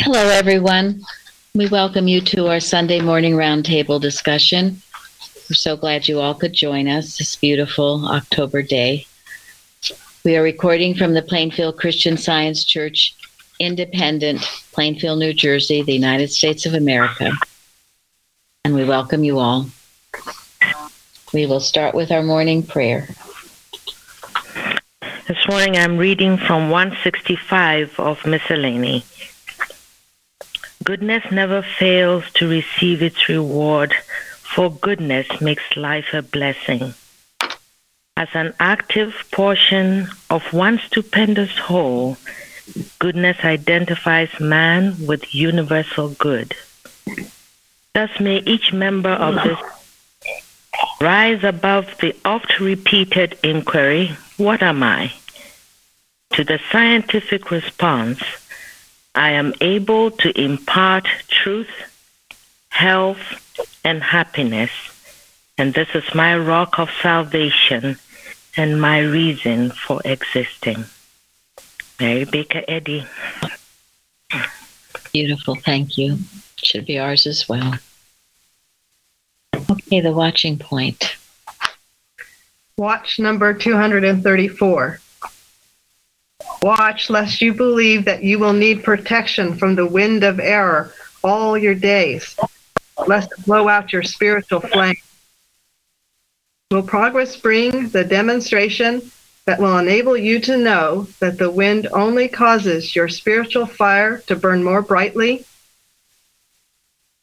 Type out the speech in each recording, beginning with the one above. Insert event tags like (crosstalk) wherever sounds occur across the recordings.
Hello, everyone. We welcome you to our Sunday morning roundtable discussion. We're so glad you all could join us this beautiful October day. We are recording from the Plainfield Christian Science Church, Independent, Plainfield, New Jersey, the United States of America. And we welcome you all. We will start with our morning prayer. This morning I'm reading from 165 of Miscellany. Goodness never fails to receive its reward, for goodness makes life a blessing. As an active portion of one stupendous whole, goodness identifies man with universal good. Thus may each member of this rise above the oft repeated inquiry, What am I? to the scientific response, I am able to impart truth, health, and happiness, and this is my rock of salvation and my reason for existing. Mary Baker Eddy. Beautiful, thank you. Should be ours as well. Okay, the watching point. Watch number 234. Watch lest you believe that you will need protection from the wind of error all your days, lest it blow out your spiritual flame. Will progress bring the demonstration that will enable you to know that the wind only causes your spiritual fire to burn more brightly?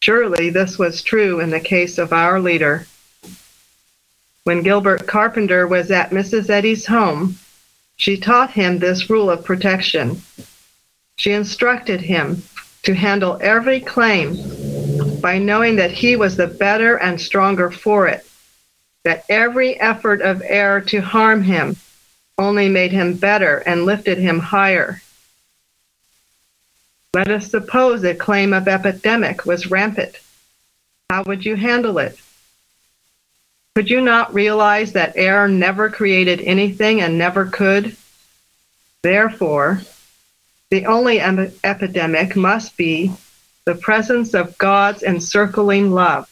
Surely this was true in the case of our leader. When Gilbert Carpenter was at Mrs. Eddy's home, she taught him this rule of protection. She instructed him to handle every claim by knowing that he was the better and stronger for it, that every effort of error to harm him only made him better and lifted him higher. Let us suppose a claim of epidemic was rampant. How would you handle it? Could you not realize that air never created anything and never could? Therefore, the only em- epidemic must be the presence of God's encircling love,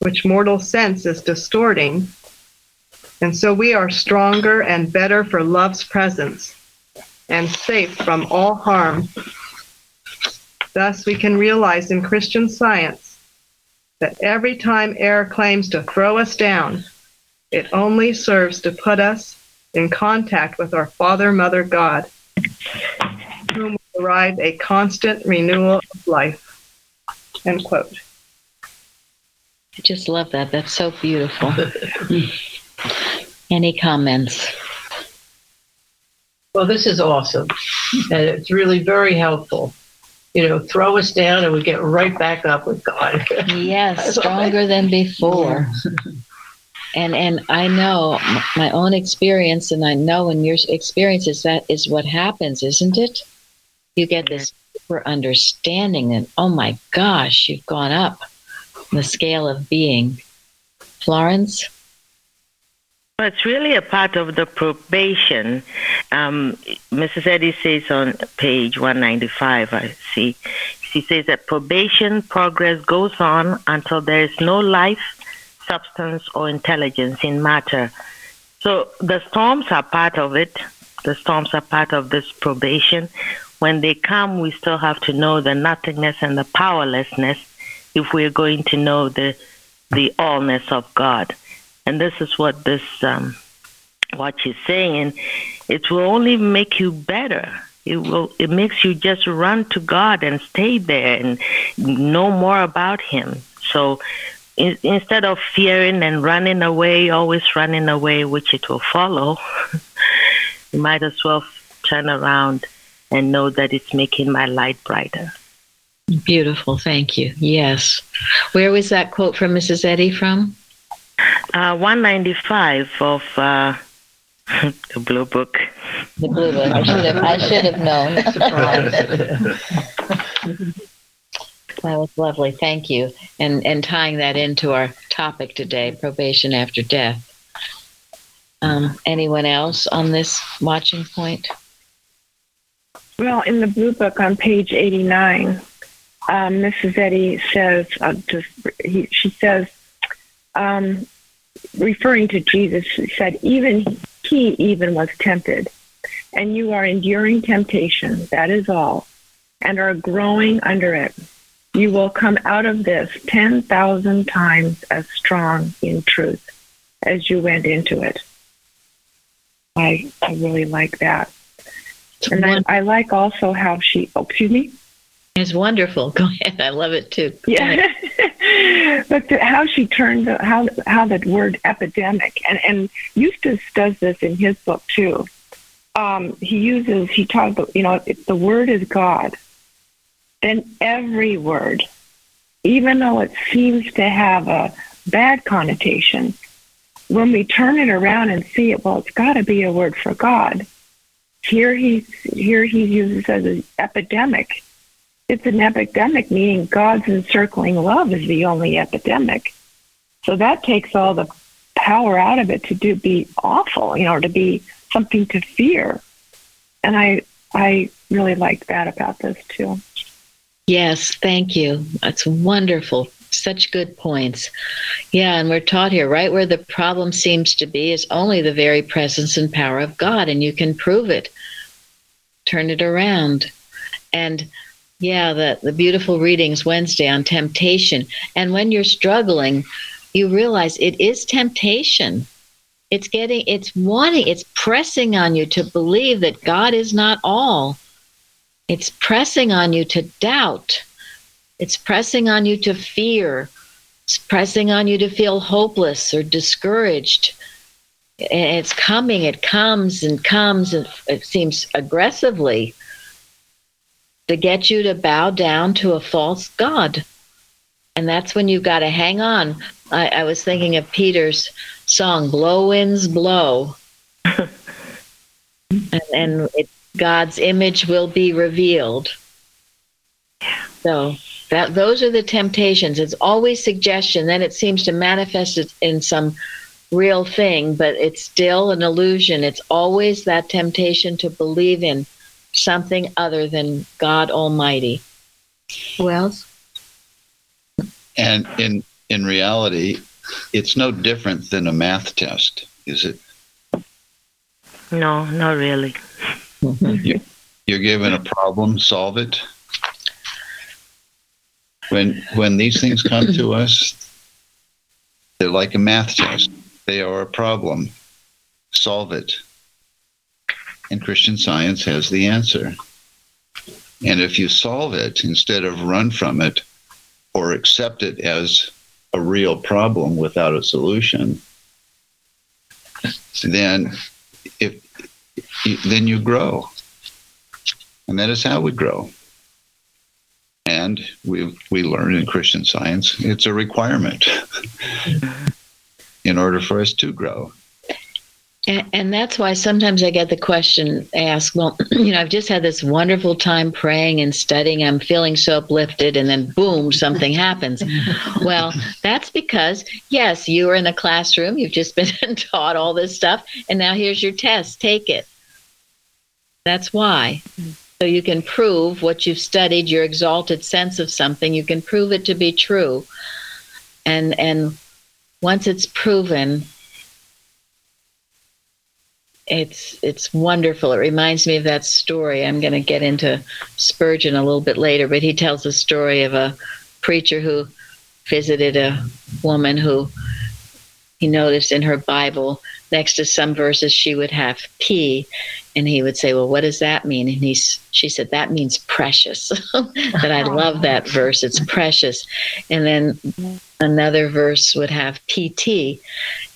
which mortal sense is distorting. And so we are stronger and better for love's presence and safe from all harm Thus, we can realize in Christian science that every time error claims to throw us down, it only serves to put us in contact with our Father, Mother, God, whom we derive a constant renewal of life. End quote. I just love that. That's so beautiful. Any comments? Well, this is awesome. And it's really very helpful you know, throw us down and we get right back up with God. yes, (laughs) stronger than before. and and I know my own experience, and I know in your experiences that is what happens, isn't it? You get this super understanding, and oh my gosh, you've gone up the scale of being. Florence. Well, it's really a part of the probation. Um, Mrs. Eddy says on page 195, I see, she says that probation progress goes on until there is no life, substance, or intelligence in matter. So the storms are part of it. The storms are part of this probation. When they come, we still have to know the nothingness and the powerlessness if we're going to know the the allness of God. And this is what this um, what she's saying, it will only make you better. It will. It makes you just run to God and stay there and know more about Him. So in, instead of fearing and running away, always running away, which it will follow, (laughs) you might as well turn around and know that it's making my light brighter. Beautiful, thank you. Yes. Where was that quote from Mrs. Eddy from? Uh, 195 of uh, (laughs) the Blue Book. The Blue Book. I should have. I should have known. (laughs) that was lovely. Thank you. And and tying that into our topic today, probation after death. Um, anyone else on this watching point? Well, in the blue book on page 89, um, Mrs. Eddy says, uh, just, he, she says, um, referring to Jesus, said, even he even was tempted, and you are enduring temptation, that is all, and are growing under it. You will come out of this 10,000 times as strong in truth as you went into it. I, I really like that. And I, I like also how she, oh, excuse me? It's wonderful. (laughs) Go ahead. I love it too. Yeah. (laughs) but the, how she turned, the, how, how that word epidemic, and, and Eustace does this in his book too. Um, he uses, he talks, about, you know, the word is God, then every word, even though it seems to have a bad connotation, when we turn it around and see it, well, it's got to be a word for God. Here he here he uses as an epidemic. It's an epidemic, meaning God's encircling love is the only epidemic. So that takes all the power out of it to do be awful, you know, to be something to fear. And I I really like that about this too. Yes, thank you. That's wonderful. Such good points. Yeah, and we're taught here right where the problem seems to be is only the very presence and power of God, and you can prove it. Turn it around. And yeah, the, the beautiful readings Wednesday on temptation. And when you're struggling, you realize it is temptation. It's getting, it's wanting, it's pressing on you to believe that God is not all. It's pressing on you to doubt. It's pressing on you to fear. It's pressing on you to feel hopeless or discouraged. It's coming, it comes and comes, and it seems aggressively to get you to bow down to a false God. And that's when you've got to hang on. I, I was thinking of Peter's song, Blow Winds Blow. (laughs) and and it, God's image will be revealed. So that those are the temptations. It's always suggestion. Then it seems to manifest it in some real thing, but it's still an illusion. It's always that temptation to believe in something other than God Almighty. Who else? And in in reality, it's no different than a math test, is it? No, not really. Mm-hmm. You're given a problem, solve it. When when these things come to us, they're like a math test. They are a problem. Solve it. And Christian science has the answer. And if you solve it instead of run from it or accept it as a real problem without a solution, then if then you grow. And that is how we grow. And we we learn in Christian science it's a requirement (laughs) in order for us to grow. And, and that's why sometimes I get the question asked, well, (clears throat) you know, I've just had this wonderful time praying and studying. I'm feeling so uplifted, and then boom, something (laughs) happens. well, that's because, yes, you were in the classroom, you've just been (laughs) taught all this stuff, and now here's your test. Take it. That's why. So you can prove what you've studied, your exalted sense of something, you can prove it to be true. And and once it's proven, it's it's wonderful. It reminds me of that story. I'm going to get into Spurgeon a little bit later, but he tells the story of a preacher who visited a woman who he noticed in her Bible next to some verses she would have P, and he would say, "Well, what does that mean?" And he's she said that means precious. (laughs) that I love that verse. It's precious. And then another verse would have PT,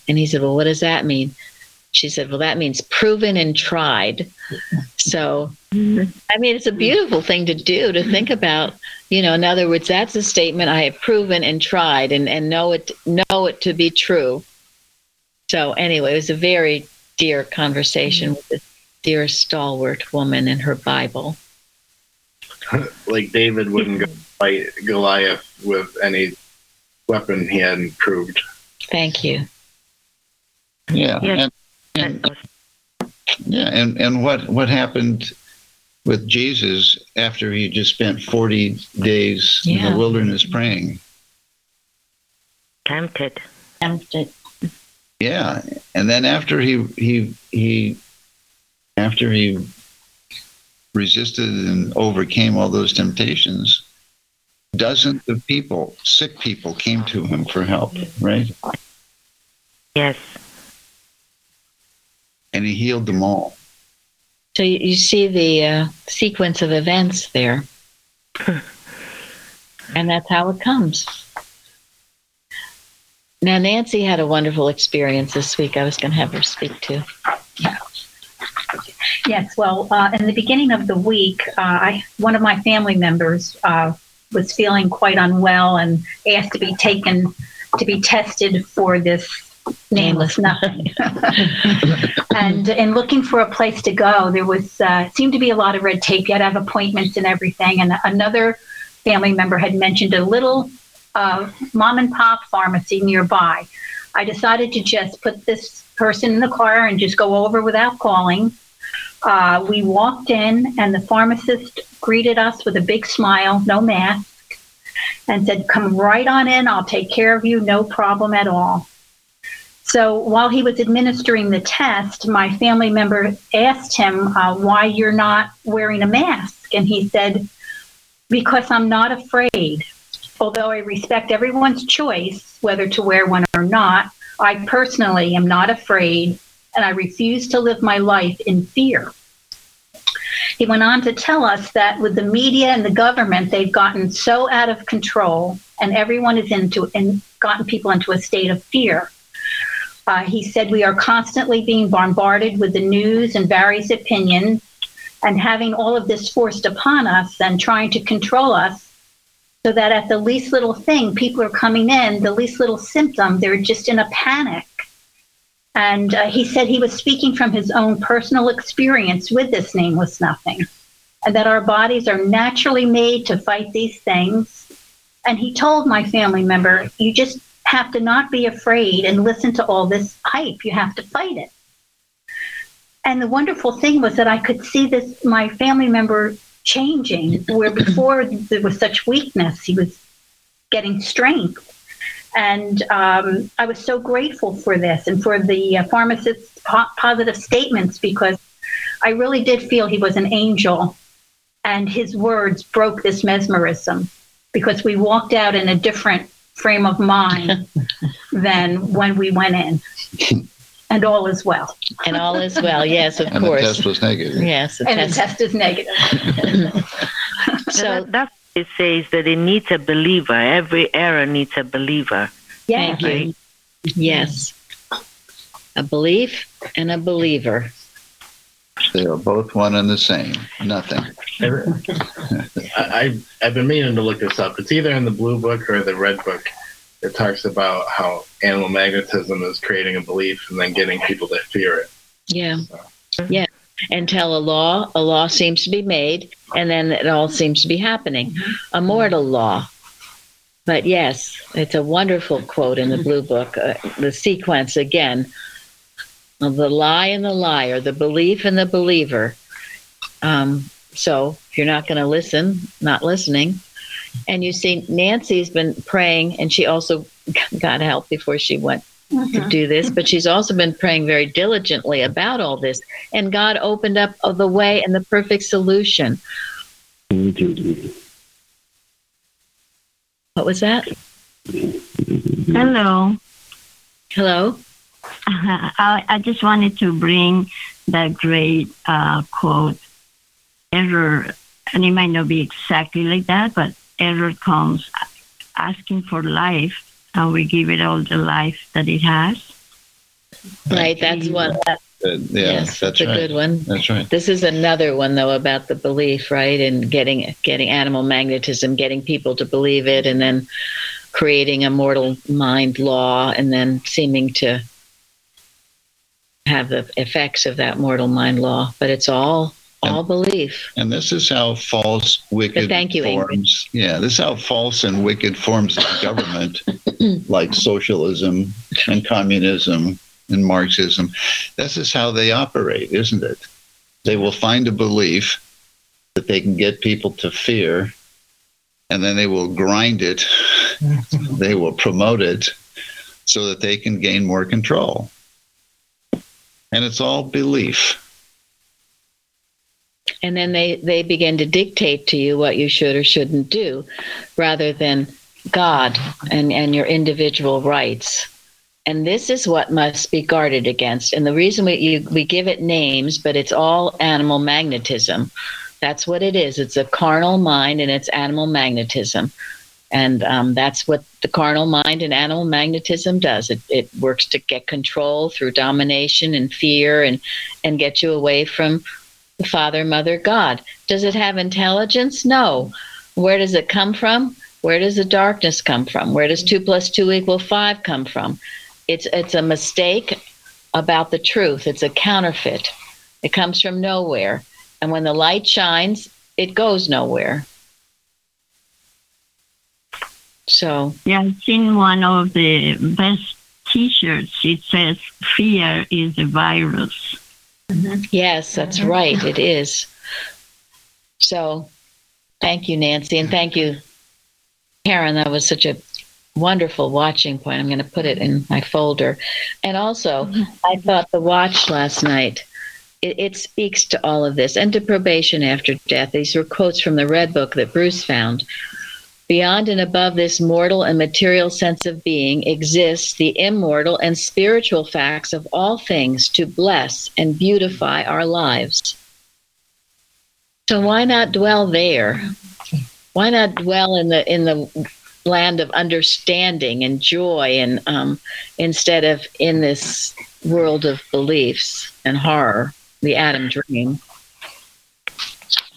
and he said, "Well, what does that mean?" She said, Well, that means proven and tried. So, I mean, it's a beautiful thing to do to think about. You know, in other words, that's a statement I have proven and tried and, and know it know it to be true. So anyway, it was a very dear conversation with this dear stalwart woman in her Bible. (laughs) like David wouldn't go fight Goliath with any weapon he hadn't proved. Thank you. Yeah. Yes. And, and yeah, and, and what what happened with Jesus after he just spent 40 days in the wilderness praying. Tempted. Tempted. Yeah, and then after he he he after he resisted and overcame all those temptations, dozens of people, sick people, came to him for help, right? Yes. And he healed them all. So you, you see the uh, sequence of events there. (laughs) and that's how it comes. Now, Nancy had a wonderful experience this week. I was going to have her speak to. Yes, well, uh, in the beginning of the week, uh, I, one of my family members uh, was feeling quite unwell and asked to be taken to be tested for this nameless (laughs) nothing. and in looking for a place to go, there was uh, seemed to be a lot of red tape. You had to have appointments and everything. And another family member had mentioned a little uh, mom and pop pharmacy nearby. I decided to just put this person in the car and just go over without calling. Uh, we walked in, and the pharmacist greeted us with a big smile, no mask, and said, Come right on in. I'll take care of you, no problem at all. So while he was administering the test, my family member asked him uh, why you're not wearing a mask. And he said, Because I'm not afraid. Although I respect everyone's choice whether to wear one or not, I personally am not afraid and I refuse to live my life in fear. He went on to tell us that with the media and the government, they've gotten so out of control, and everyone is into and gotten people into a state of fear. Uh, he said we are constantly being bombarded with the news and various opinions, and having all of this forced upon us and trying to control us, so that at the least little thing, people are coming in, the least little symptom, they're just in a panic. And uh, he said he was speaking from his own personal experience with this nameless nothing, and that our bodies are naturally made to fight these things. And he told my family member, You just have to not be afraid and listen to all this hype. You have to fight it. And the wonderful thing was that I could see this, my family member changing, where before there was such weakness, he was getting strength. And um, I was so grateful for this and for the uh, pharmacist's po- positive statements because I really did feel he was an angel. And his words broke this mesmerism because we walked out in a different frame of mind (laughs) than when we went in. And all is well. And all is well. Yes, of (laughs) And the course. test was negative. yes. the And the test- test is negative. (laughs) so, So that's it says that it needs a believer. Every error needs a believer. Yeah. thank you. Yes. A belief and a believer. They are both one and the same. Nothing. I, I I've been meaning to look this up. It's either in the blue book or the red book. It talks about how animal magnetism is creating a belief and then getting people to fear it. Yeah. Yeah. Until a law, a law seems to be made, and then it all seems to be happening. A mortal law. But yes, it's a wonderful quote in the blue book. Uh, the sequence again of the lie and the liar, the belief and the believer. Um, so if you're not going to listen, not listening. And you see, Nancy's been praying, and she also (laughs) got help before she went to do this, but she's also been praying very diligently about all this. And God opened up the way and the perfect solution. What was that? Hello. Hello? I, I just wanted to bring that great uh, quote error, and it might not be exactly like that, but error comes asking for life, and we give it all the life that it has. Right, that's one. Uh, yeah, yes, that's that's a right. good one. That's right. This is another one though about the belief, right? And getting getting animal magnetism, getting people to believe it, and then creating a mortal mind law, and then seeming to have the effects of that mortal mind law. But it's all all belief. And this is how false, wicked thank you, Ingrid. Yeah, this is how false and wicked forms of government, (laughs) like socialism and communism and Marxism, this is how they operate, isn't it? They will find a belief that they can get people to fear, and then they will grind it, (laughs) they will promote it so that they can gain more control. And it's all belief. and then they they begin to dictate to you what you should or shouldn't do rather than god and and your individual rights. And this is what must be guarded against. And the reason we you, we give it names but it's all animal magnetism. That's what it is. It's a carnal mind and it's animal magnetism and um, that's what the carnal mind and animal magnetism does it, it works to get control through domination and fear and and get you away from the Father, Mother, God. Does it have intelligence? No. Where does it come from? Where does the darkness come from? Where does two plus two equal five come from? It's it's a mistake about the truth. It's a counterfeit. It comes from nowhere. And when the light shines, it goes nowhere. So Yeah, I've seen one of the best T-shirts. It says "Fear is a virus." Mm-hmm. Yes, that's mm-hmm. right. It is. So, thank you, Nancy, and thank you, Karen. That was such a wonderful watching point. I'm going to put it in my folder. And also, mm-hmm. I thought the watch last night. It, it speaks to all of this and to probation after death. These were quotes from the Red Book that Bruce found. Beyond and above this mortal and material sense of being exists the immortal and spiritual facts of all things to bless and beautify our lives. So why not dwell there? Why not dwell in the in the land of understanding and joy and um, instead of in this world of beliefs and horror, the Adam dream?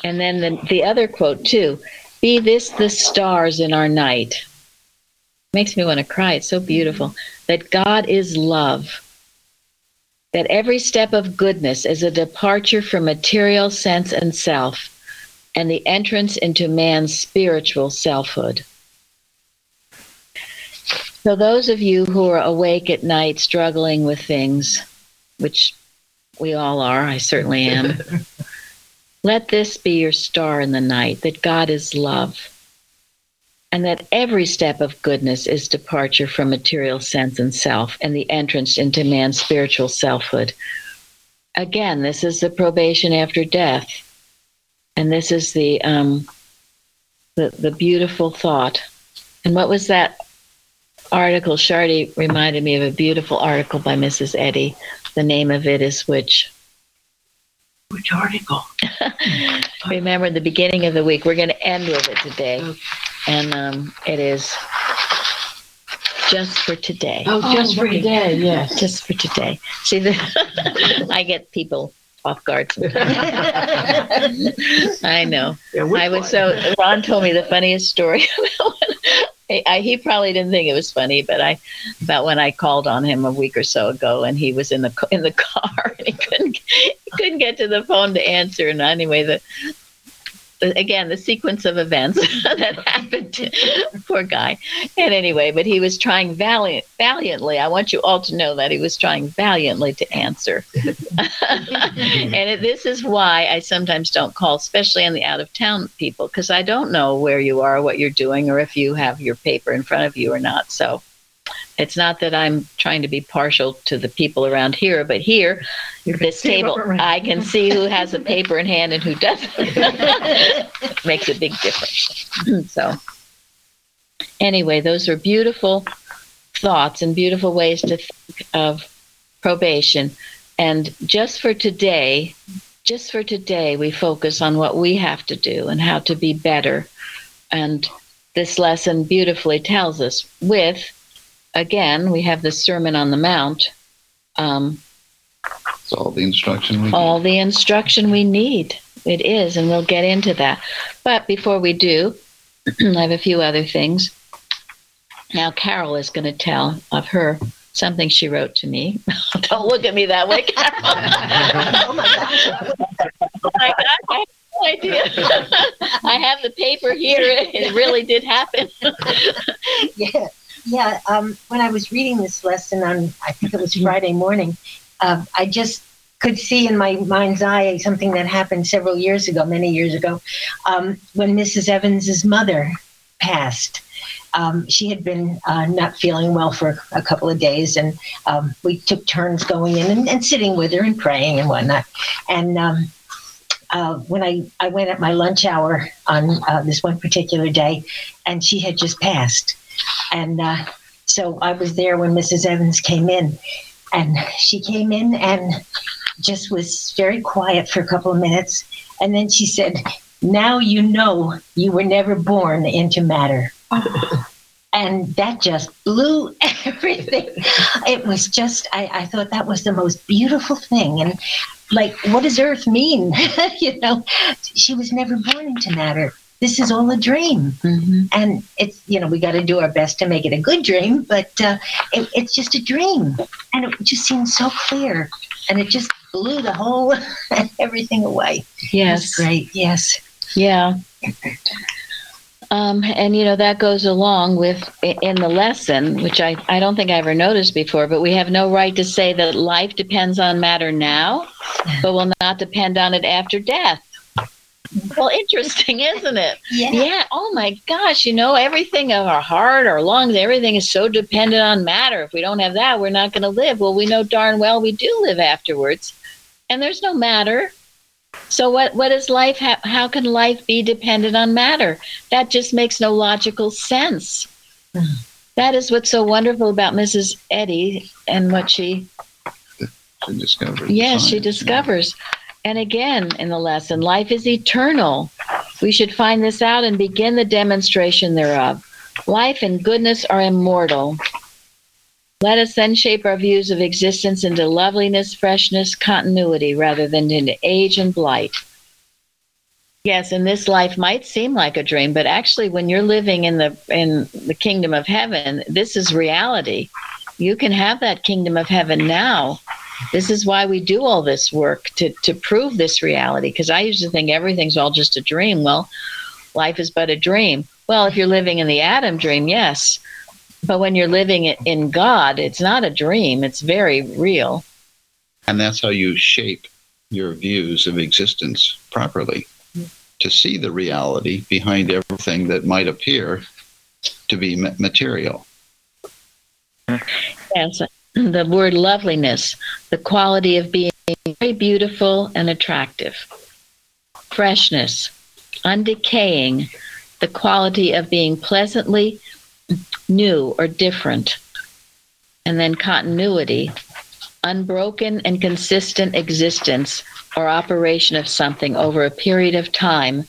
And then the, the other quote too be this the stars in our night. Makes me want to cry. It's so beautiful. That God is love. That every step of goodness is a departure from material sense and self, and the entrance into man's spiritual selfhood. So, those of you who are awake at night struggling with things, which we all are, I certainly am. (laughs) Let this be your star in the night that God is love, and that every step of goodness is departure from material sense and self and the entrance into man's spiritual selfhood. Again, this is the probation after death, and this is the um, the, the beautiful thought. And what was that article? Shardy reminded me of a beautiful article by Mrs. Eddy. The name of it is which. Which article? (laughs) Remember the beginning of the week. We're going to end with it today, and um, it is just for today. Oh, just for today, yes. Just for today. See, the, (laughs) I get people off guard sometimes. (laughs) I know. Yeah, which I was one? so. Ron told me the funniest story. I, I, he probably didn't think it was funny, but I about when I called on him a week or so ago, and he was in the in the (laughs) car, and he couldn't he couldn't get to the phone to answer. And anyway, the, again the sequence of events (laughs) that happened to (laughs) poor guy. And anyway, but he was trying valiant valiantly. I want you all to know that he was trying valiantly to answer. (laughs) and this is why I sometimes don't call, especially on the out of town people, because I don't know where you are, what you're doing, or if you have your paper in front of you or not. So it's not that I'm trying to be partial to the people around here, but here, this table, I can see who has a paper in hand and who doesn't. (laughs) Makes a big difference. (clears throat) so, anyway, those are beautiful thoughts and beautiful ways to think of probation. And just for today, just for today, we focus on what we have to do and how to be better. And this lesson beautifully tells us with, again, we have the Sermon on the Mount, um, It's all the instruction we all need. the instruction we need. It is, and we'll get into that. But before we do, (clears throat) I have a few other things. Now, Carol is going to tell of her something she wrote to me. (laughs) Don't look at me that way, Carol. oh my gosh, I have no idea. (laughs) I have the paper here. It really did happen. (laughs) yeah, yeah. Um, when I was reading this lesson on, I think it was Friday morning, um, I just could see in my mind's eye something that happened several years ago, many years ago, um, when Mrs. Evans's mother passed. Um, she had been uh, not feeling well for a couple of days, and um, we took turns going in and, and, sitting with her and praying and whatnot. And um, uh, when I, I went at my lunch hour on uh, this one particular day, and she had just passed. And uh, so I was there when Mrs. Evans came in, and she came in and just was very quiet for a couple of minutes. And then she said, Now you know you were never born into matter. (laughs) and that just blew (laughs) everything. It was just, I, I thought that was the most beautiful thing. And like, what does Earth mean? (laughs) you know, she was never born into matter. This is all a dream. Mm-hmm. And it's, you know, we got to do our best to make it a good dream, but uh, it, it's just a dream. And it just seems so clear. And it just blew the whole (laughs) everything away. Yes. great. Yes. Yeah. Um, and you know that goes along with in the lesson, which I, I don't think I ever noticed before, but we have no right to say that life depends on matter now, but will not depend on it after death. Well, interesting, (laughs) isn't it? Yeah. Yeah. Oh my gosh, you know, everything of our heart, our lungs, everything is so dependent on matter. If we don't have that, we're not going to live. Well, we know darn well we do live afterwards. And there's no matter. So what what is life how, how can life be dependent on matter? That just makes no logical sense. Hmm. That is what's so wonderful about Mrs. Eddy and what she She discovers. Yes, she discovers. yeah. And again in the lesson, life is eternal. We should find this out and begin the demonstration thereof. Life and goodness are immortal. Let us then shape our views of existence into loveliness, freshness, continuity, rather than into age and blight. Yes, and this life might seem like a dream, but actually, when you're living in the in the kingdom of heaven, this is reality. You can have that kingdom of heaven now. This is why we do all this work to to prove this reality. Because I used to think everything's all just a dream. Well, life is but a dream. Well, if you're living in the Adam dream, yes. But when you're living in God, it's not a dream. It's very real. And that's how you shape your views of existence properly. To see the reality behind everything that might appear to be material. Yes, the word loveliness, the quality of being very beautiful and attractive. Freshness, undecaying, the quality of being pleasantly new or different. And then continuity, unbroken and consistent existence or operation of something over a period of time.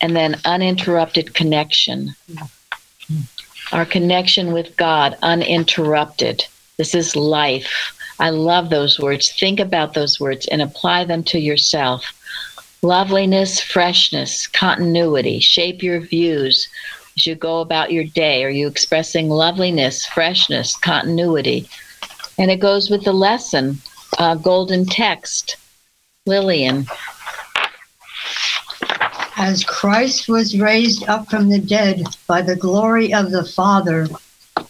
And then uninterrupted connection. Mm-hmm. Our connection with God, uninterrupted. This is life. I love those words. Think about those words and apply them to yourself. Loveliness, freshness, continuity. Shape your views as you go about your day. Are you expressing loveliness, freshness, continuity? And it goes with the lesson, uh, golden text. Lillian. As Christ was raised up from the dead by the glory of the Father,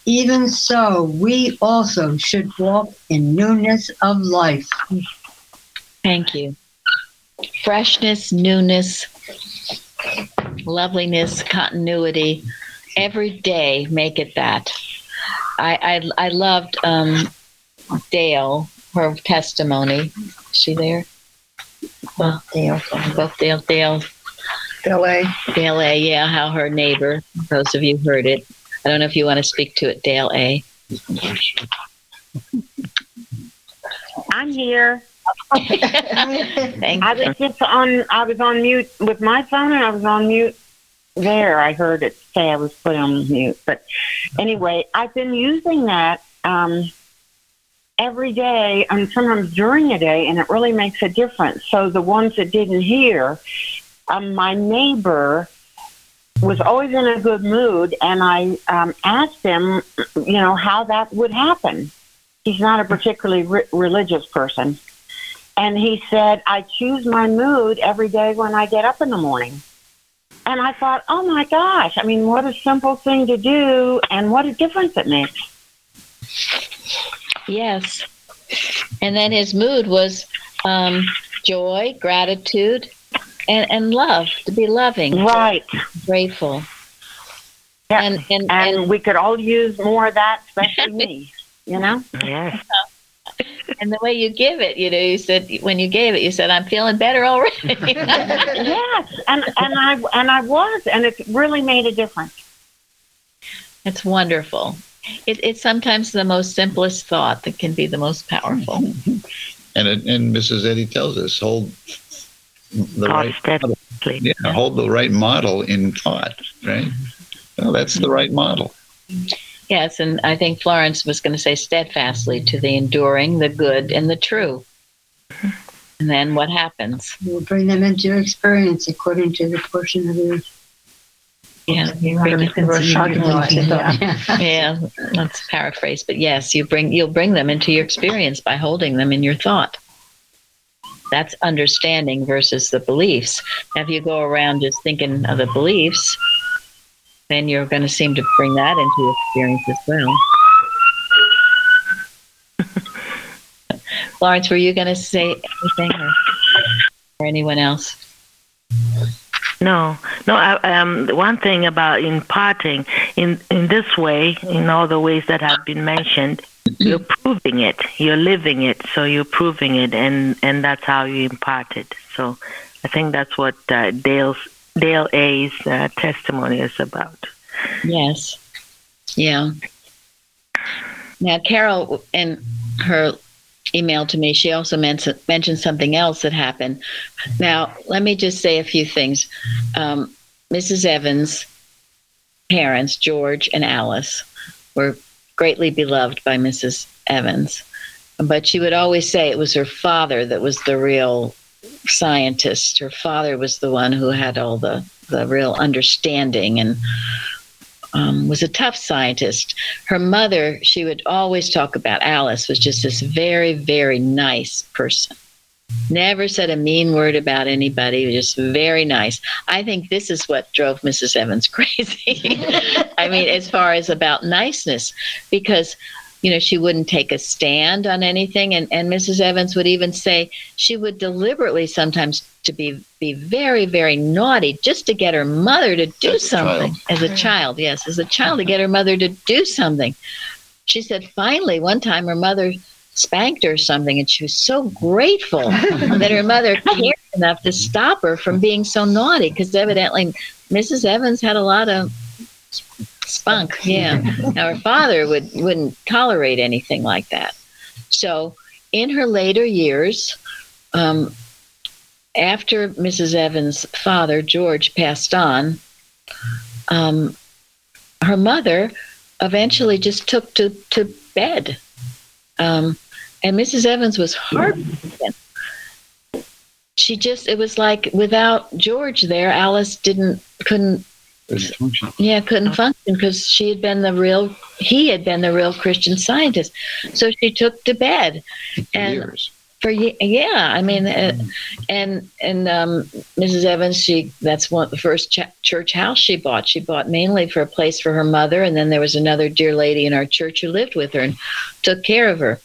even so we also should walk in newness of life. Thank you. Freshness, newness, loveliness, continuity. Every day, make it that. I I, I loved um, Dale, her testimony. Is she there? Well, Dale, both Dale, Dale, LA. Dale A. Yeah, how her neighbor. Those of you heard it. I don't know if you want to speak to it, Dale A. I'm here. Thank I was just on. I was on mute with my phone, and I was on mute there. I heard it say I was put on mute, but anyway, I've been using that um, every day, and sometimes during a day, and it really makes a difference. So the ones that didn't hear, um, my neighbor was always in a good mood, and I um, asked him, you know, how that would happen. He's not a particularly re- religious person. And he said, I choose my mood every day when I get up in the morning. And I thought, oh my gosh, I mean, what a simple thing to do and what a difference it makes. Yes. And then his mood was um, joy, gratitude, and, and love, to be loving, Right. grateful. Yeah. And, and, And and, we could all use more of that, especially me. You know? Yes. (laughs) and the way you give it, you know, you said, when you gave it, you said, I'm feeling better already. (laughs) (laughs) yes, and and I and I was, and it really made a difference. It's wonderful. It, it's sometimes the most simplest thought that can be the most powerful. And and Mrs. Eddy tells us hold the God right steadfastly. yeah, hold the right model in thought, right? Well, that's the right model. Yes, and I think Florence was going to say steadfastly to the enduring, the good, and the true. And then what happens? We'll bring them into your experience according to the portion of your Yeah, yeah, let's paraphrase, but yes, you bring you'll bring them into your experience by holding them in your thought. That's understanding versus the beliefs. Now, if you go around just thinking of the beliefs, then you're going to seem to bring that into experience as well. (laughs) Lawrence, were you going to say anything, or, or anyone else? No, no. I, um, one thing about imparting in in this way, in all the ways that have been mentioned, you're proving it. You're living it. So you're proving it, and and that's how you impart it. So I think that's what uh, Dale's Dale A's uh, testimony is about. Yes. Yeah. Now, Carol, in her email to me, she also men- mentioned something else that happened. Now, let me just say a few things. Um, Mrs. Evans' parents, George and Alice, were greatly beloved by Mrs. Evans, but she would always say it was her father that was the real scientist. Her father was the one who had all the, the real understanding and um, was a tough scientist. Her mother, she would always talk about Alice, was just this very, very nice person. Never said a mean word about anybody, just very nice. I think this is what drove Mrs. Evans (laughs) crazy. I mean, as far as about niceness, because you know she wouldn't take a stand on anything and, and mrs evans would even say she would deliberately sometimes to be be very very naughty just to get her mother to do As a something as a child yes as a child to get her mother to do something she said finally one time her mother spanked her or something and she was so grateful (laughs) that her mother cared enough to stop her from being so naughty because evidently mrs evans had a lot of spunk yeah. (laughs) Now her father would wouldn't tolerate anything like that. So in her later years um, after mrs evans father george passed on um, her mother eventually just took to, to bed. Um, and mrs evans was heartbroken she just it was like without george there alice didn't couldn't function. yeah, couldn't function because she had been the real, he had been the real Christian scientist. So she took to bed, and Years. for ye- yeah, I mean, uh, and and um, Mrs. Evans, she that's one the first ch- church house she bought. She bought mainly for a place for her mother, and then there was another dear lady in our church who lived with her and took care of her.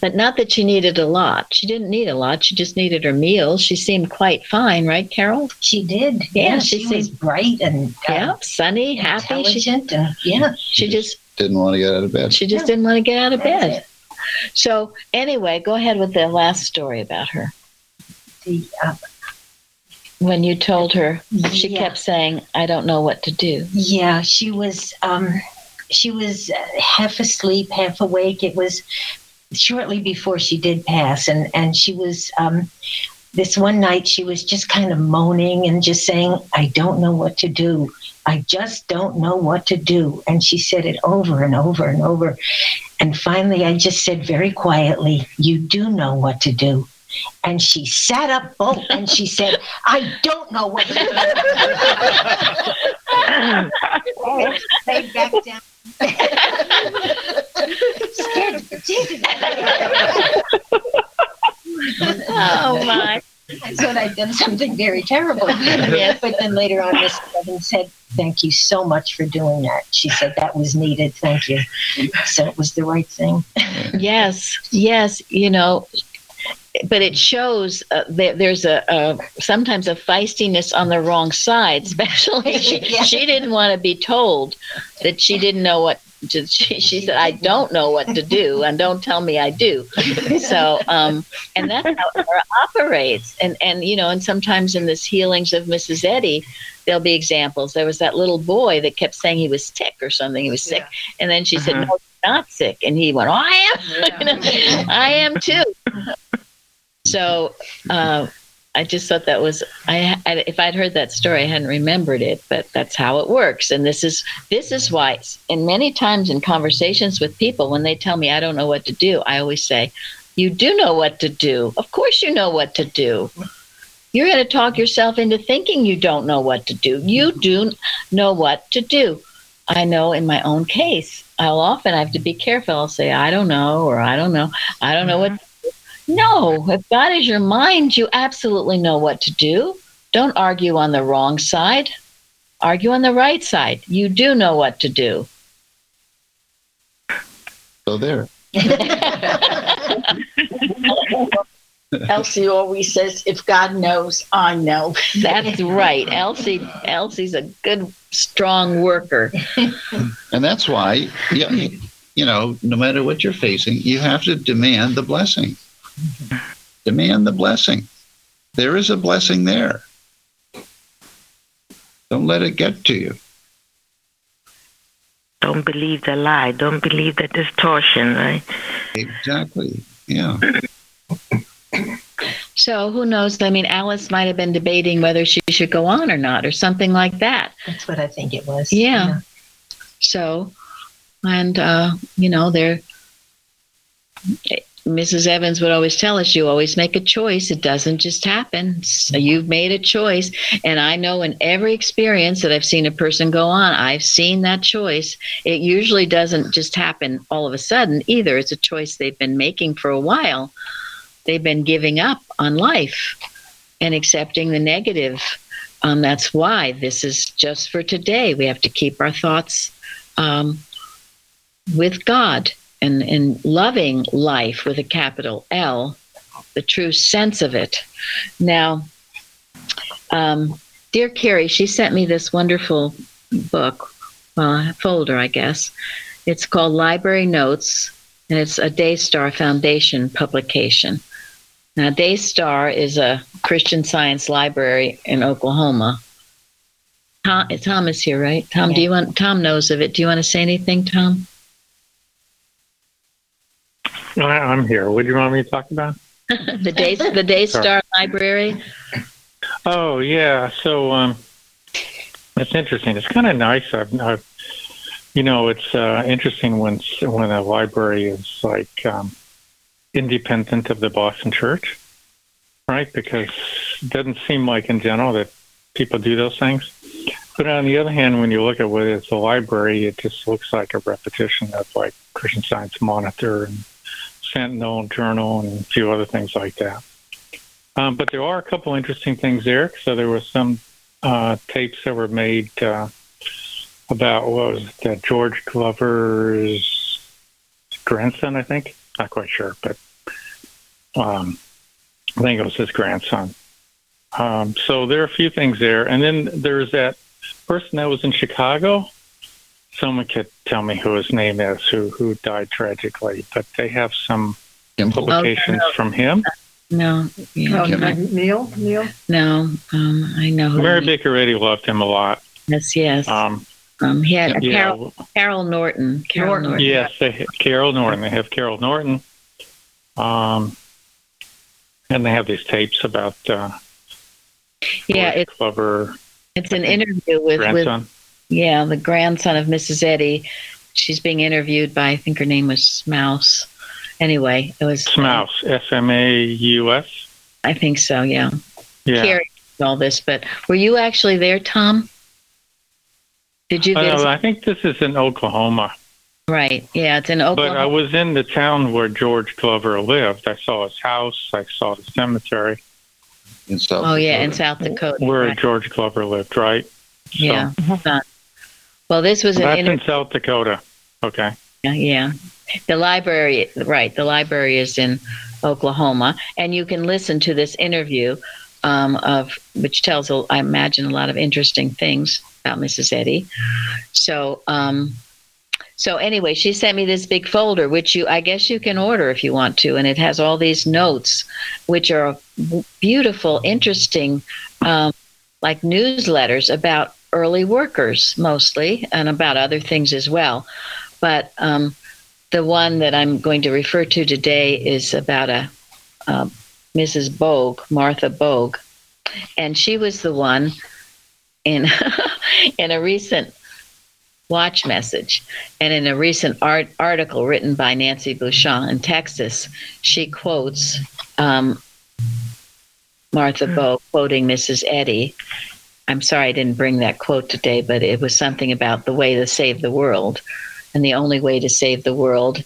But not that she needed a lot. She didn't need a lot. She just needed her meals. She seemed quite fine, right, Carol? She did. Yeah, Yeah, she she, was bright and uh, Yeah, sunny, happy. She, intelligent. and, yeah, she just Didn't want to get out of bed. she just Yeah. didn't want to get out of That's bed. it. So anyway, go ahead with the last story about her. the, uh, When you told her, she Yeah. kept saying, "I don't know what to do." Yeah, she was um, she was uh, half asleep, half awake. It was shortly before she did pass, and and she was um, this one night she was just kind of moaning and just saying, "I don't know what to do. I just don't know what to do." And she said it over and over and over. And finally, I just said very quietly, "You do know what to do." And she sat up bolt and she said, I don't know what to do. (laughs) And stayed back down. Scared the bejesus out of me. Oh my! I thought I'd done something very terrible. (laughs) But then later on, Miss Evans said, Thank you so much for doing that. She said that was needed. Thank you. So it was the right thing. Yes, yes. You know, but it shows uh, that there's a, a sometimes a feistiness on the wrong side. (laughs) Especially she, (laughs) Yeah. she didn't want to be told that she didn't know what. To, (laughs) she, she said, "I don't know what to do, and don't tell me I do." So, um, and that's how it operates. And and you know, and sometimes in this healings of Mrs. Eddy, there'll be examples. There was that little boy that kept saying he was sick or something. He was sick, and then she said, Uh-huh. "No, you're not sick," and he went, "Oh, I am. I am too." So uh, I just thought that was I, I. If I'd heard that story, I hadn't remembered it, but that's how it works. And this is this is why. And many times in conversations with people, when they tell me I don't know what to do, I always say, "You do know what to do. Of course, you know what to do." You're going to talk yourself into thinking you don't know what to do. You do know what to do. I know in my own case, I'll often have to be careful. I'll say, I don't know, or I don't know. I don't know what. No, if God is your mind, you absolutely know what to do. Don't argue on the wrong side. Argue on the right side. You do know what to do. So there. (laughs) Elsie always says, if God knows, I know. That's right. Elsie Elsie's a good, strong worker. And that's why, yeah, you know, no matter what you're facing, you have to demand the blessing. Demand the blessing. There is a blessing there. Don't let it get to you. Don't believe the lie. Don't believe the distortion, right? Exactly. Yeah. So who knows? I mean, Alice might have been debating whether she should go on or not, or something like that. That's what I think it was. Yeah. So, and uh, you know, there. Mrs. Evans would always tell us, "You always make a choice. It doesn't just happen. So you've made a choice." And I know in every experience that I've seen a person go on, I've seen that choice. It usually doesn't just happen all of a sudden either. It's a choice they've been making for a while. They've been giving up on life and accepting the negative. Um, that's why this is just for today. We have to keep our thoughts um, with God and, and loving life with a capital L, the true sense of it. Now, um, dear Carrie, she sent me this wonderful book, uh, folder, I guess. It's called Library Notes, and it's a Daystar Foundation publication. Now, Daystar is a Christian Science library in Oklahoma. Tom, Tom is here, right? Tom, do you want? Tom knows of it. Do you want to say anything, Tom? I- I'm here. What do you want me to talk about? (laughs) the Day the Daystar Library. Oh yeah, so um, it's interesting. It's kind of nice. I've, I've, you know, it's uh, interesting when when a library is like um, independent of the Boston Church, right? Because it doesn't seem like in general that people do those things. But on the other hand, when you look at what is a library, it just looks like a repetition of like Christian Science Monitor and Sentinel Journal and a few other things like that. Um, but there are a couple interesting things there. So there were some uh, tapes that were made uh, about what was uh, George Glover's grandson, I think. Not quite sure, but um, I think it was his grandson. Um, so there are a few things there, and then there's that person that was in Chicago. Someone could tell me who his name is, who who died tragically, but they have some publications Oh, from him. No, yeah. Oh, Neil, Neil. no. Um, I know. Mary Baker Eddy loved him a lot. Yes, yes. Um, Um, he had yeah, Carol, Carol Norton. Carol Norton. Yes, they have Carol Norton. They have Carol Norton. Um, and they have these tapes about uh, Yeah, it's Glover it's an interview with with grandson. Yeah the grandson of Mrs. Eddy. She's being interviewed by I think her name was Smouse. Anyway, it was uh, Smouse, S M A U S. I think so. Yeah. Yeah. Carrie all this, but were you actually there, Tom? Did you I, visit? know, I think this is in Oklahoma, Right. Yeah, it's in Oklahoma. but I was in the town where George Glover lived. I saw his house. I saw the cemetery In South oh yeah, in South Dakota. where right. George Glover lived. Right. So, Yeah. Mhm. Son. Well, this was an That's inter- in South Dakota. Okay. Yeah, yeah. The library, right? The library is in Oklahoma. And you can listen to this interview um, of which tells, I imagine, a lot of interesting things about Mrs. Eddy. So, um, so anyway, she sent me this big folder, which you, I guess, you can order if you want to, and it has all these notes, which are beautiful, interesting, um, like newsletters about early workers mostly, and about other things as well. But um, the one that I'm going to refer to today is about a, Mrs. Bogue, Martha Bogue, and she was the one in (laughs) in a recent watch message and in a recent art article written by Nancy Bouchon in Texas, she quotes um, Martha. Bogue quoting Mrs. Eddy. I'm sorry I didn't bring that quote today, but it was something about the way to save the world, and the only way to save the world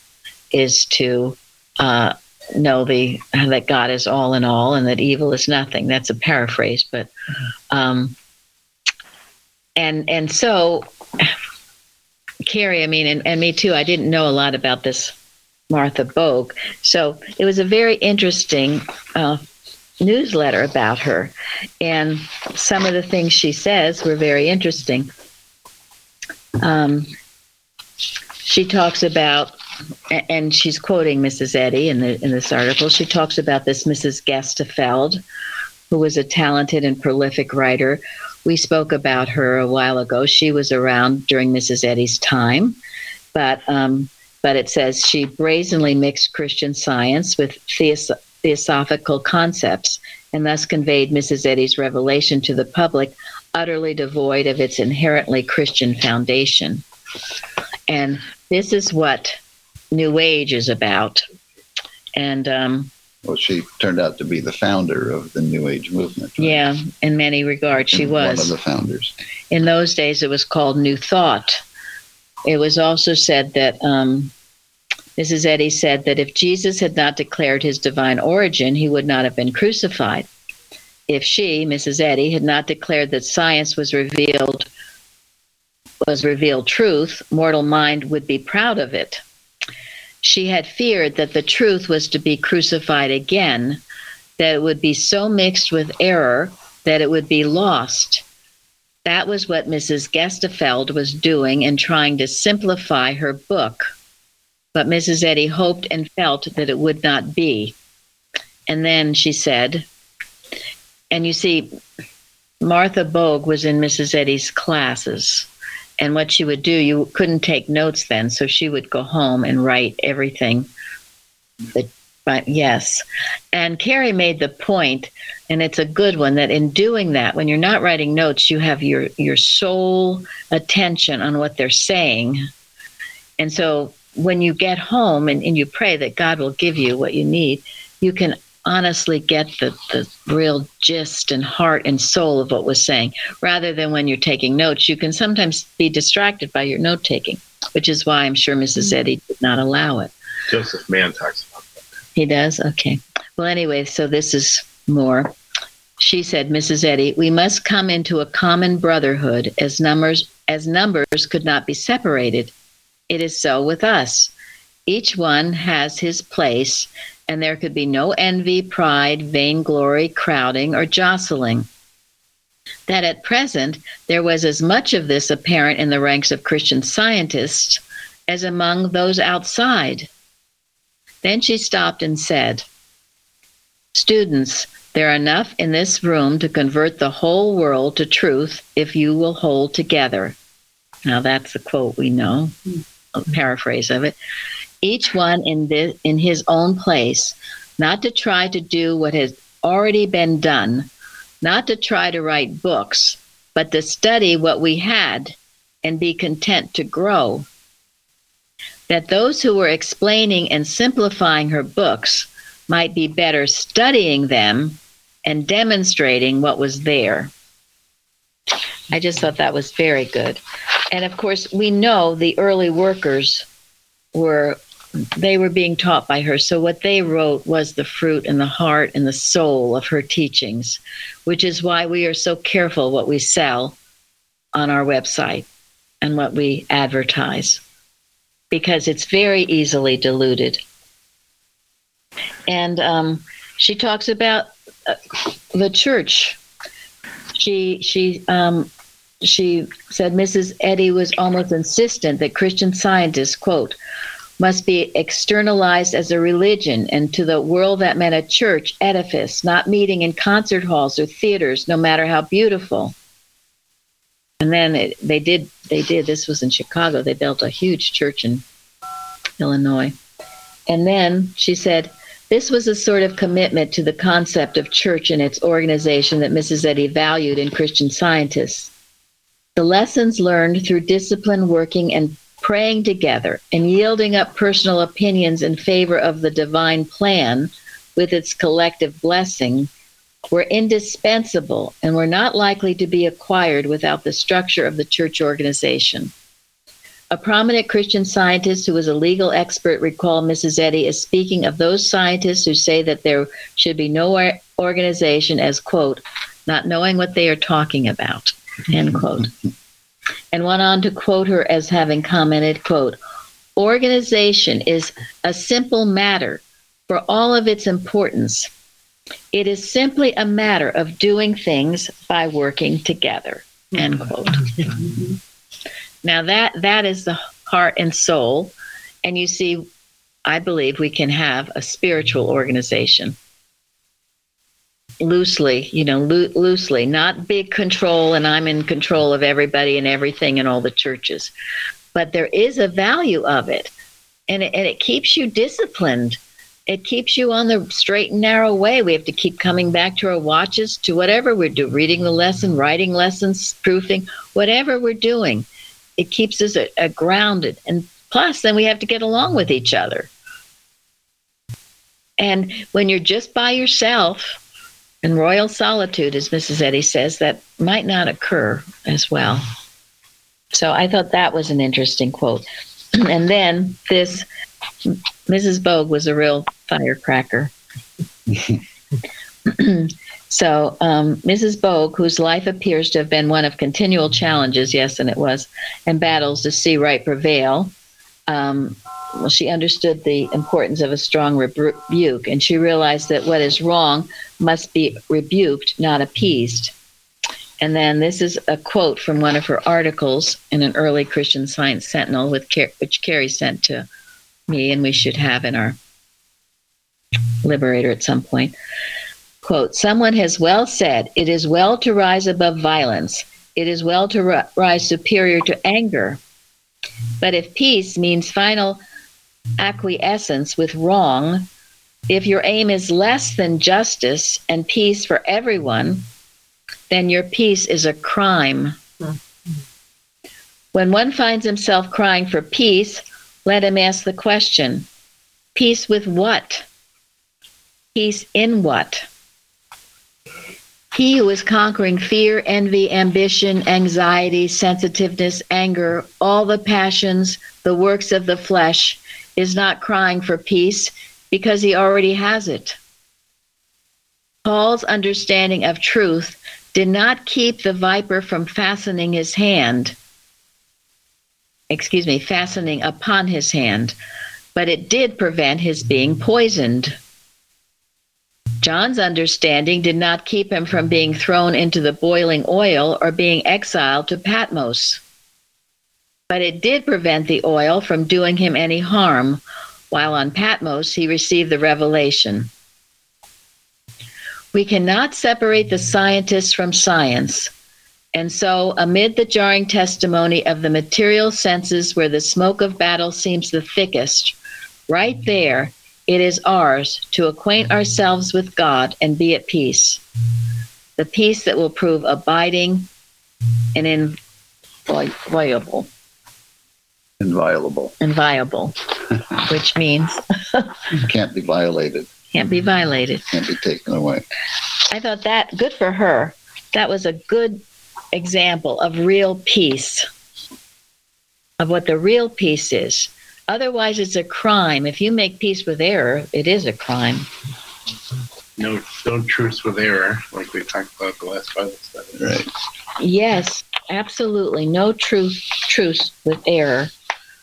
is to uh, know the that God is all in all and that evil is nothing. That's a paraphrase, but um, and and so Carrie, I mean, and, and me too. I didn't know a lot about this Martha Bogue, so it was a very interesting uh, newsletter about her, and some of the things she says were very interesting. Um, she talks about and she's quoting Mrs. Eddy in the in this article. She talks about this Mrs. Gestefeld, who was a talented and prolific writer. We spoke about her a while ago. She was around during Mrs. Eddy's time, but um, but it says she brazenly mixed Christian science with theos- theosophical concepts, and thus conveyed Mrs. Eddy's revelation to the public, utterly devoid of its inherently Christian foundation. And this is what New Age is about. And um, well, she turned out to be the founder of the New Age movement. Right? Yeah, in many regards, she was one of the founders. In those days, it was called New Thought. It was also said that um, Mrs. Eddy said that if Jesus had not declared his divine origin, he would not have been crucified. If she, Mrs. Eddy, had not declared that science was revealed was revealed truth, mortal mind would be proud of it. She had feared that the truth was to be crucified again, that it would be so mixed with error that it would be lost. That was what Mrs. Gestefeld was doing in trying to simplify her book. But Mrs. Eddy hoped and felt that it would not be. And then she said, and you see, Martha Bogue was in Mrs. Eddy's classes. And what she would do, you couldn't take notes then, so she would go home and write everything. That, but yes, and Carrie made the point, and it's a good one that in doing that, when you're not writing notes, you have your your sole attention on what they're saying, and so when you get home and, and you pray that God will give you what you need, you can honestly get the, the real gist and heart and soul of what was saying. Rather than when you're taking notes you can sometimes be distracted by your note taking which is why i'm sure mrs mm-hmm. eddy did not allow it. Joseph mann talks about that. He does? Okay. Well anyway so this is more. She said mrs eddy we must come into a common brotherhood as numbers as numbers could not be separated it is so with us each one has his place and there could be no envy, pride, vainglory, crowding, or jostling. That at present there was as much of this apparent in the ranks of Christian scientists as among those outside. Then she stopped and said, Students, there are enough in this room to convert the whole world to truth if you will hold together. Now that's a quote we know, a paraphrase of it each one in this, in his own place, not to try to do what has already been done, not to try to write books, but to study what we had and be content to grow. That those who were explaining and simplifying her books might be better studying them and demonstrating what was there. I just thought that was very good. And of course, we know the early workers were they were being taught by her. So what they wrote was the fruit and the heart and the soul of her teachings, which is why we are so careful what we sell on our website and what we advertise, because it's very easily diluted. And um, she talks about uh, the church. She she um, she said Mrs. Eddy was almost insistent that Christian scientists quote must be externalized as a religion, and to the world that meant a church edifice, not meeting in concert halls or theaters, no matter how beautiful. And then it, they did they did this was in Chicago. They built a huge church in Illinois. And then she said, this was a sort of commitment to the concept of church and its organization that Mrs. Eddy valued in Christian scientists. The lessons learned through discipline, working, and praying together and yielding up personal opinions in favor of the divine plan with its collective blessing were indispensable and were not likely to be acquired without the structure of the church organization. A prominent Christian scientist who was a legal expert recalled Mrs. Eddy as speaking of those scientists who say that there should be no organization as, quote, not knowing what they are talking about, end quote. And went on to quote her as having commented, quote, organization is a simple matter for all of its importance. It is simply a matter of doing things by working together, end quote. Now that that is the heart and soul, and you see, I believe we can have a spiritual organization loosely, you know, loo- loosely, not big control, and I'm in control of everybody and everything in all the churches, but there is a value of it, and it, and it keeps you disciplined. It keeps you on the straight and narrow way. We have to keep coming back to our watches, to whatever we're doing, reading the lesson, writing lessons, proofing, whatever we're doing it keeps us a, a grounded and plus then we have to get along with each other and when you're just by yourself in royal solitude as mrs eddy says that might not occur as well so i thought that was an interesting quote (clears throat) and then this mrs bogue was a real firecracker (clears throat) (clears throat) So, um, Mrs. Bogue, whose life appears to have been one of continual challenges, yes, and it was, and battles to see right prevail, um, well, she understood the importance of a strong rebuke, and she realized that what is wrong must be rebuked, not appeased. And then this is a quote from one of her articles in an early Christian Science Sentinel, with which Carrie sent to me, and we should have in our Liberator at some point. Quote, someone has well said, it is well to rise above violence. It is well to ri- rise superior to anger. But if peace means final acquiescence with wrong, if your aim is less than justice and peace for everyone, then your peace is a crime. Mm-hmm. When one finds himself crying for peace, let him ask the question peace with what? Peace in what? He who is conquering fear, envy, ambition, anxiety, sensitiveness, anger, all the passions, the works of the flesh, is not crying for peace because he already has it. Paul's understanding of truth did not keep the viper from fastening his hand, excuse me, fastening upon his hand, but it did prevent his being poisoned. John's understanding did not keep him from being thrown into the boiling oil or being exiled to Patmos. But it did prevent the oil from doing him any harm, while on Patmos he received the revelation. We cannot separate the scientists from science. And so, amid the jarring testimony of the material senses where the smoke of battle seems the thickest, right there, it is ours to acquaint ourselves with God and be at peace. The peace that will prove abiding and inviolable. Inviolable. Inviolable, (laughs) which means can't be violated. Can't be violated. Can't be taken away. I thought that good for her. That was a good example of real peace, of what the real peace is. Otherwise, it's a crime. If you make peace with error, it is a crime. No, no truce with error, like we talked about the last Bible study. Right. Yes, absolutely. No truth, truce with error.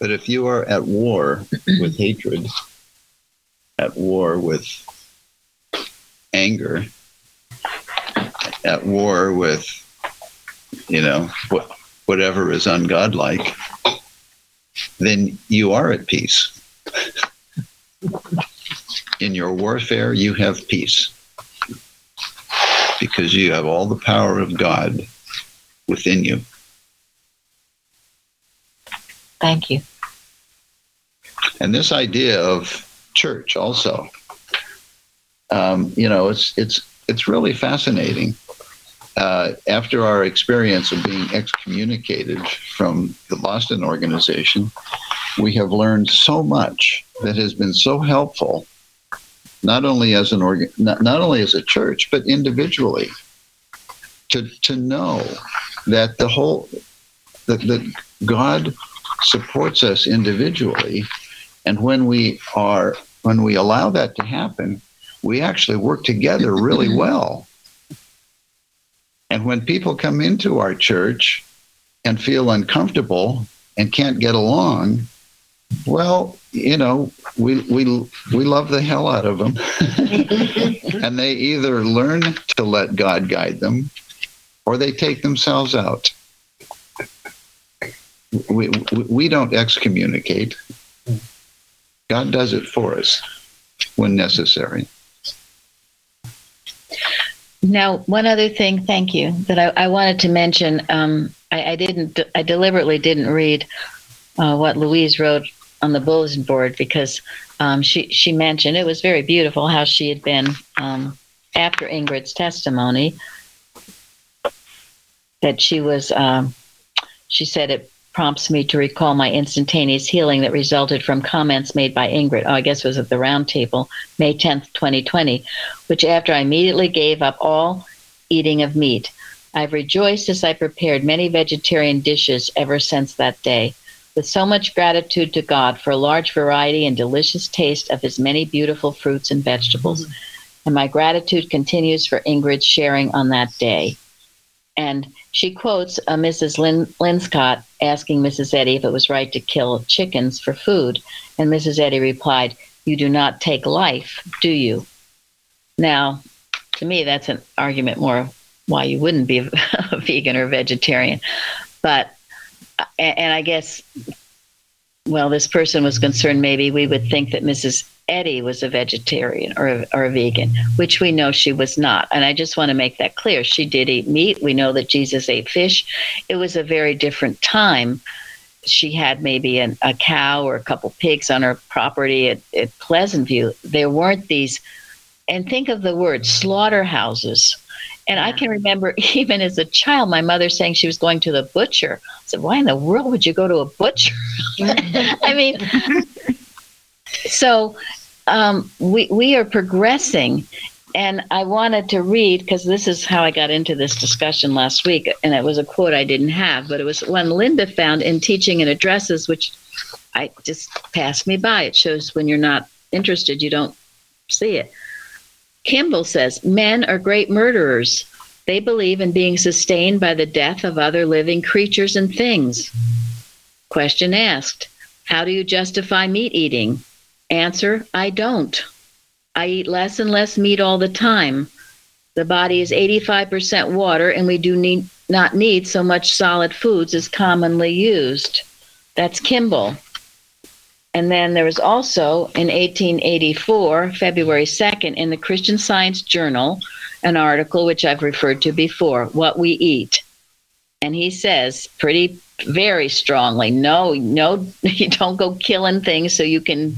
But if you are at war (clears throat) with hatred, at war with anger, at war with, you know, what, whatever is ungodlike, then you are at peace. (laughs) In your warfare, you have peace because you have all the power of God within you. Thank you. And this idea of church also, um, you know, it's it's it's really fascinating. Uh, after our experience of being excommunicated from the Boston organization, we have learned so much that has been so helpful, not only as an organ, not, not only as a church, but individually, to to know that the whole that, that God supports us individually, and when we are when we allow that to happen, we actually work together really (laughs) well. And when people come into our church and feel uncomfortable and can't get along, well, you know, we we we love the hell out of them. (laughs) and they either learn to let God guide them or they take themselves out. We, we, we don't excommunicate. God does it for us when necessary. Now, one other thing, thank you, that I, I wanted to mention. Um, I, I, didn't, I deliberately didn't read uh, what Louise wrote on the bulletin board because um, she she mentioned it was very beautiful how she had been um, after Ingrid's testimony that she was. Um, she said it prompts me to recall my instantaneous healing that resulted from comments made by Ingrid, oh, I guess was at the roundtable, May 10th, 2020, which after I immediately gave up all eating of meat. I've rejoiced as I prepared many vegetarian dishes ever since that day, with so much gratitude to God for a large variety and delicious taste of His many beautiful fruits and vegetables. Mm-hmm. And my gratitude continues for Ingrid's sharing on that day. And she quotes uh, Mrs. Lin- Linscott asking Mrs. Eddy if it was right to kill chickens for food. And Mrs. Eddy replied, You do not take life, do you? Now, to me, that's an argument more why you wouldn't be (laughs) a vegan or vegetarian. But, and I guess, well, this person was concerned maybe we would think that Mrs. Eddy was a vegetarian or a, or a vegan, which we know she was not. And I just want to make that clear. She did eat meat. We know that Jesus ate fish. It was a very different time. She had maybe an, a cow or a couple pigs on her property at, at Pleasantview. There weren't these, and think of the word slaughterhouses. And I can remember (laughs) even as a child, my mother saying she was going to the butcher. I said, Why in the world would you go to a butcher? (laughs) I mean, so um, we we are progressing, and I wanted to read because this is how I got into this discussion last week, and it was a quote I didn't have, but it was one Linda found in teaching and addresses, which I just passed me by. It shows when you're not interested, you don't see it. Kimball says men are great murderers. They believe in being sustained by the death of other living creatures and things. Question asked How do you justify meat eating? Answer I don't. I eat less and less meat all the time. The body is 85% water, and we do need, not need so much solid foods as commonly used. That's Kimball. And then there was also in 1884, February 2nd, in the Christian Science Journal, an article which I've referred to before What We Eat. And he says pretty, very strongly no, no, you (laughs) don't go killing things so you can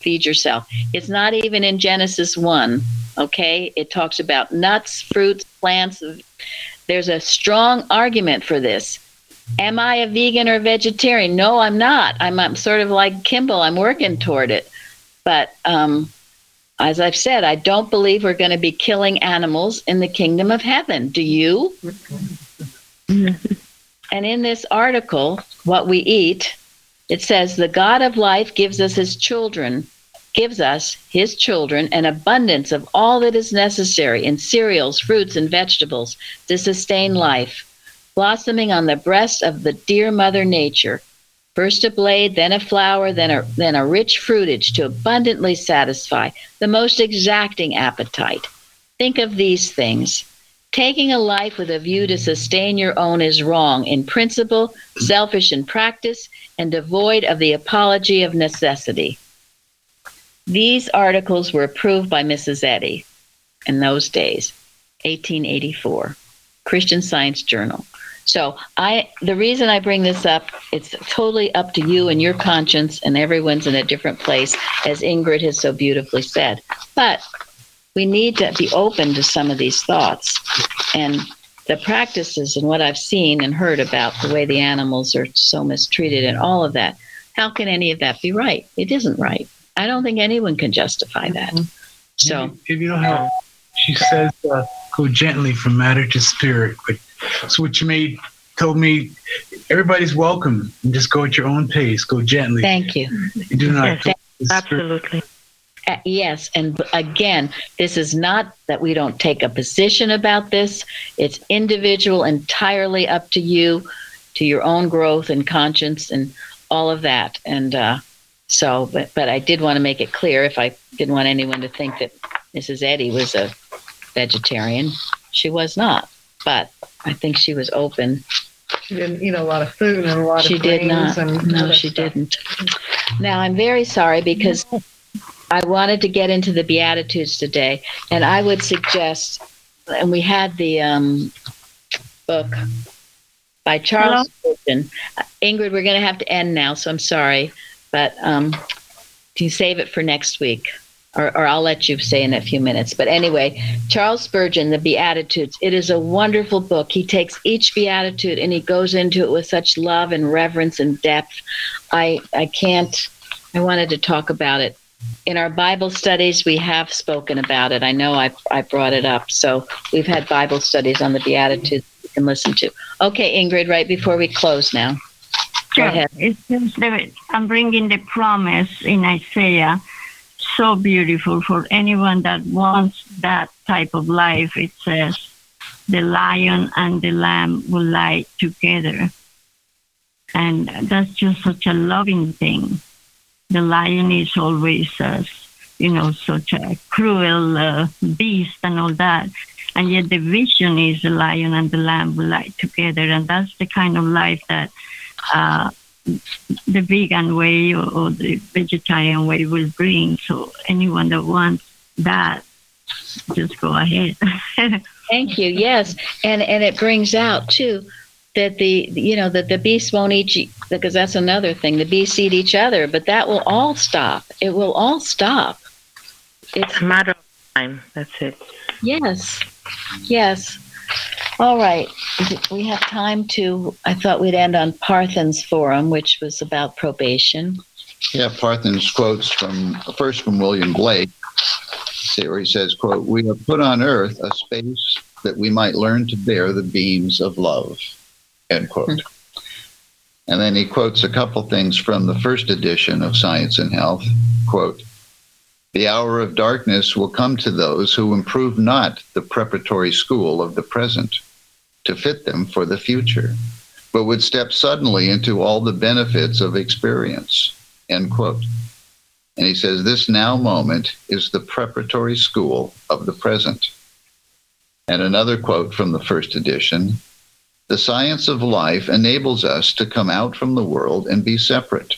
feed yourself. It's not even in Genesis 1, okay? It talks about nuts, fruits, plants. There's a strong argument for this. Am I a vegan or vegetarian? No, I'm not. I'm, I'm sort of like Kimball. I'm working toward it. But um, as I've said, I don't believe we're going to be killing animals in the kingdom of heaven. Do you? (laughs) and in this article, What We Eat, it says, The God of life gives us his children, gives us, his children, an abundance of all that is necessary in cereals, fruits, and vegetables to sustain life, blossoming on the breast of the dear Mother Nature. First a blade, then a flower, then a, then a rich fruitage to abundantly satisfy the most exacting appetite. Think of these things. Taking a life with a view to sustain your own is wrong in principle, selfish in practice, and devoid of the apology of necessity. These articles were approved by Mrs. Eddy in those days, 1884, Christian Science Journal. So I the reason I bring this up, it's totally up to you and your conscience and everyone's in a different place as Ingrid has so beautifully said. But we need to be open to some of these thoughts and the practices and what I've seen and heard about the way the animals are so mistreated and all of that. How can any of that be right? It isn't right. I don't think anyone can justify that. So if you don't have, she says, uh, go gently from matter to spirit. But so what you made told me everybody's welcome and just go at your own pace. Go gently. Thank you. You do not. Yes, Absolutely. Uh, yes, and again, this is not that we don't take a position about this. It's individual, entirely up to you, to your own growth and conscience, and all of that. And uh, so, but but I did want to make it clear, if I didn't want anyone to think that Mrs. Eddy was a vegetarian, she was not. But I think she was open. She didn't eat a lot of food and a lot She of did not. No, she stuff. didn't. Now, I'm very sorry because (laughs) I wanted to get into the Beatitudes today, and I would suggest, and we had the um, book by Charles Spurgeon. Ingrid, we're going to have to end now, so I'm sorry, but um, can you save it for next week? Or, or I'll let you say in a few minutes. But anyway, Charles Spurgeon, The Beatitudes, it is a wonderful book. He takes each Beatitude and he goes into it with such love and reverence and depth. I, I can't, I wanted to talk about it. In our Bible studies, we have spoken about it. I know I, I brought it up. So we've had Bible studies on the Beatitudes you can listen to. Okay, Ingrid, right before we close now. Go Sure. ahead. It's just the, I'm bringing the promise in Isaiah. So beautiful for anyone that wants that type of life. It says, the lion and the lamb will lie together. And that's just such a loving thing. The lion is always, uh, you know, such a cruel uh, beast and all that. And yet the vision is the lion and the lamb will lie together. And that's the kind of life that uh, the vegan way or, or the vegetarian way will bring. So anyone that wants that, just go ahead. (laughs) Thank you. Yes, and and it brings out too that the you know that the beasts won't eat you, because that's another thing. The beasts eat each other, but that will all stop. It will all stop. It's a matter of time. That's it. Yes, yes. All right. We have time to. I thought we'd end on Parthen's forum, which was about probation. Yeah, Parthen's quotes from first from William Blake, see where he says, "quote We have put on earth a space that we might learn to bear the beams of love." End quote. Hmm. And then he quotes a couple things from the first edition of Science and Health. Quote, the hour of darkness will come to those who improve not the preparatory school of the present to fit them for the future, but would step suddenly into all the benefits of experience. End quote. And he says, This now moment is the preparatory school of the present. And another quote from the first edition The science of life enables us to come out from the world and be separate,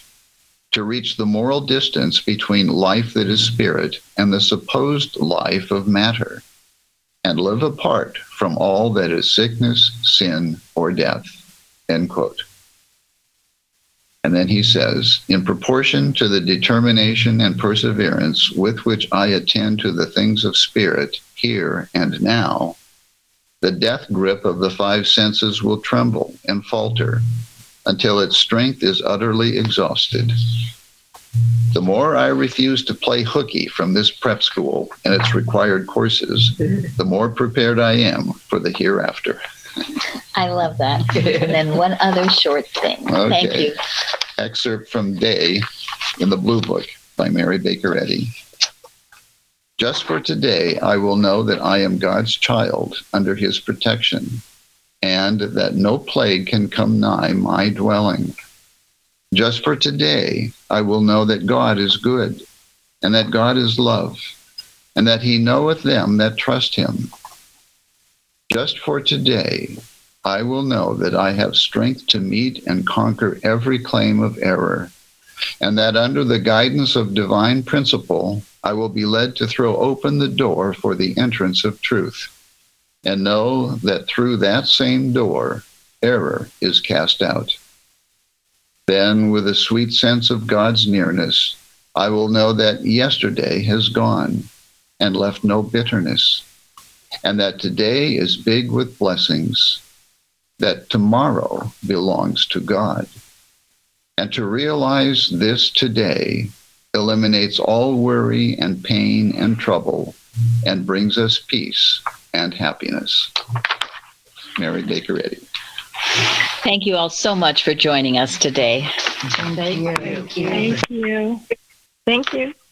to reach the moral distance between life that is spirit and the supposed life of matter, and live apart from all that is sickness, sin, or death. End quote. And then he says, in proportion to the determination and perseverance with which I attend to the things of spirit here and now, the death grip of the five senses will tremble and falter until its strength is utterly exhausted. The more I refuse to play hooky from this prep school and its required courses, the more prepared I am for the hereafter. I love that. and then one other short thing. Thank you. Excerpt from Day in the Blue Book by Mary Baker Eddy. Just for today, I will know that I am God's child under his protection, and that no plague can come nigh my dwelling. Just for today, I will know that God is good, and that God is love, and that he knoweth them that trust him. Just for today, I will know that I have strength to meet and conquer every claim of error, and that under the guidance of divine principle, I will be led to throw open the door for the entrance of truth, and know that through that same door, error is cast out. Then, with a sweet sense of God's nearness, I will know that yesterday has gone and left no bitterness, and that today is big with blessings, that tomorrow belongs to God. And to realize this today eliminates all worry and pain and trouble and brings us peace and happiness. Mary Baker Eddy. Thank you all so much for joining us today. Thank you. Thank you. Thank you.